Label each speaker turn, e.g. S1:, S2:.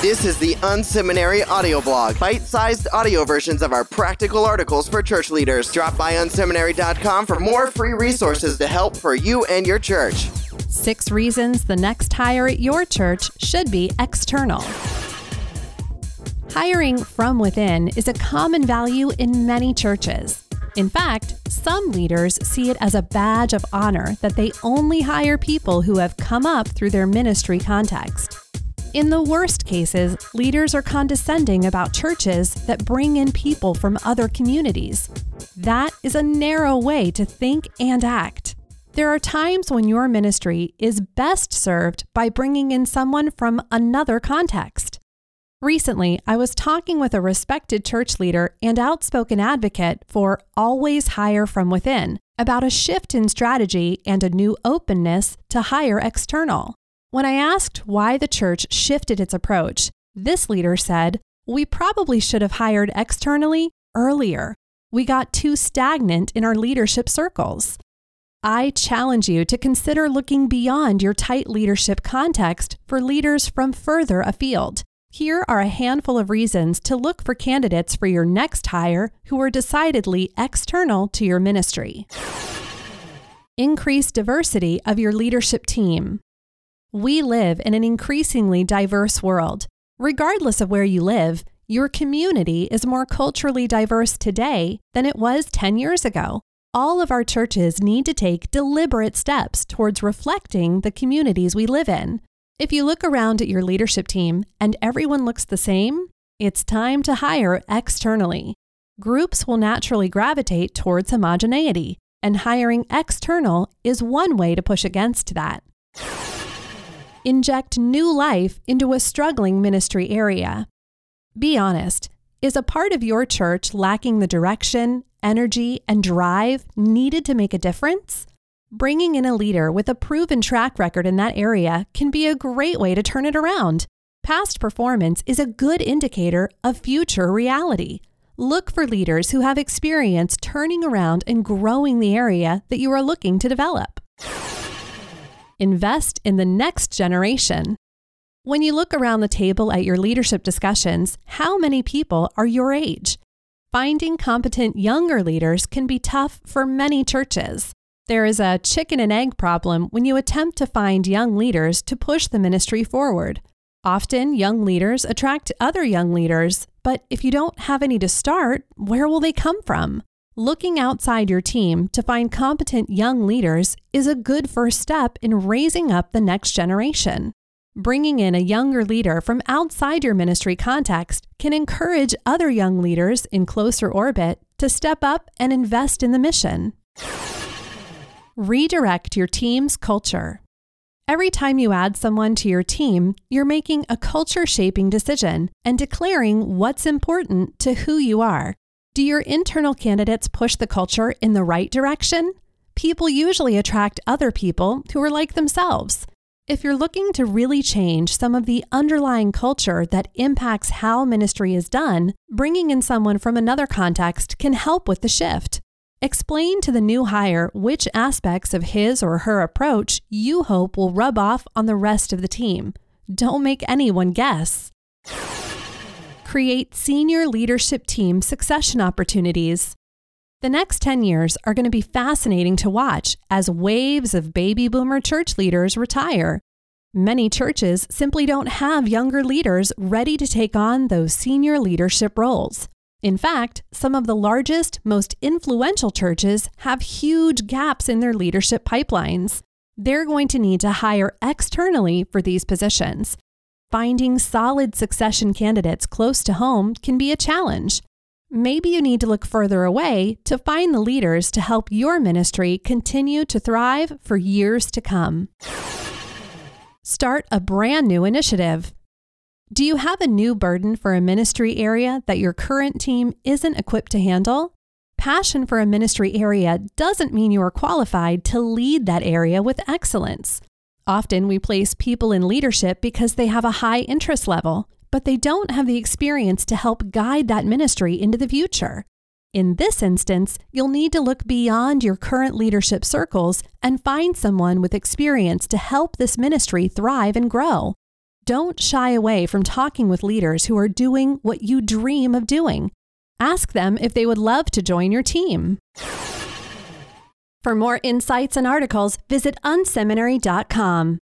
S1: This is the Unseminary audio blog, bite-sized audio versions of our practical articles for church leaders. Drop by unseminary.com for more free resources to help for you and your church.
S2: Six reasons the next hire at your church should be external. Hiring from within is a common value in many churches. In fact, some leaders see it as a badge of honor that they only hire people who have come up through their ministry context. In the worst cases, leaders are condescending about churches that bring in people from other communities. That is a narrow way to think and act. There are times when your ministry is best served by bringing in someone from another context. Recently, I was talking with a respected church leader and outspoken advocate for always hire from within about a shift in strategy and a new openness to hire external. When I asked why the church shifted its approach, this leader said, We probably should have hired externally earlier. We got too stagnant in our leadership circles. I challenge you to consider looking beyond your tight leadership context for leaders from further afield. Here are a handful of reasons to look for candidates for your next hire who are decidedly external to your ministry. Increase diversity of your leadership team. We live in an increasingly diverse world. Regardless of where you live, your community is more culturally diverse today than it was 10 years ago. All of our churches need to take deliberate steps towards reflecting the communities we live in. If you look around at your leadership team and everyone looks the same, it's time to hire externally. Groups will naturally gravitate towards homogeneity, and hiring external is one way to push against that inject new life into a struggling ministry area. Be honest, is a part of your church lacking the direction, energy, and drive needed to make a difference? Bringing in a leader with a proven track record in that area can be a great way to turn it around. Past performance is a good indicator of future reality. Look for leaders who have experience turning around and growing the area that you are looking to develop. Invest in the next generation. When you look around the table at your leadership discussions, how many people are your age? Finding competent younger leaders can be tough for many churches. There is a chicken and egg problem when you attempt to find young leaders to push the ministry forward. Often, young leaders attract other young leaders, but if you don't have any to start, where will they come from? Looking outside your team to find competent young leaders is a good first step in raising up the next generation. Bringing in a younger leader from outside your ministry context can encourage other young leaders in closer orbit to step up and invest in the mission. Redirect your team's culture. Every time you add someone to your team, you're making a culture shaping decision and declaring what's important to who you are. Do your internal candidates push the culture in the right direction? People usually attract other people who are like themselves. If you're looking to really change some of the underlying culture that impacts how ministry is done, bringing in someone from another context can help with the shift. Explain to the new hire which aspects of his or her approach you hope will rub off on the rest of the team. Don't make anyone guess create senior leadership team succession opportunities. The next 10 years are going to be fascinating to watch as waves of baby boomer church leaders retire. Many churches simply don't have younger leaders ready to take on those senior leadership roles. In fact, some of the largest, most influential churches have huge gaps in their leadership pipelines. They're going to need to hire externally for these positions. Finding solid succession candidates close to home can be a challenge. Maybe you need to look further away to find the leaders to help your ministry continue to thrive for years to come. Start a brand new initiative. Do you have a new burden for a ministry area that your current team isn't equipped to handle? Passion for a ministry area doesn't mean you are qualified to lead that area with excellence. Often we place people in leadership because they have a high interest level, but they don't have the experience to help guide that ministry into the future. In this instance, you'll need to look beyond your current leadership circles and find someone with experience to help this ministry thrive and grow. Don't shy away from talking with leaders who are doing what you dream of doing. Ask them if they would love to join your team. For more insights and articles, visit unseminary.com.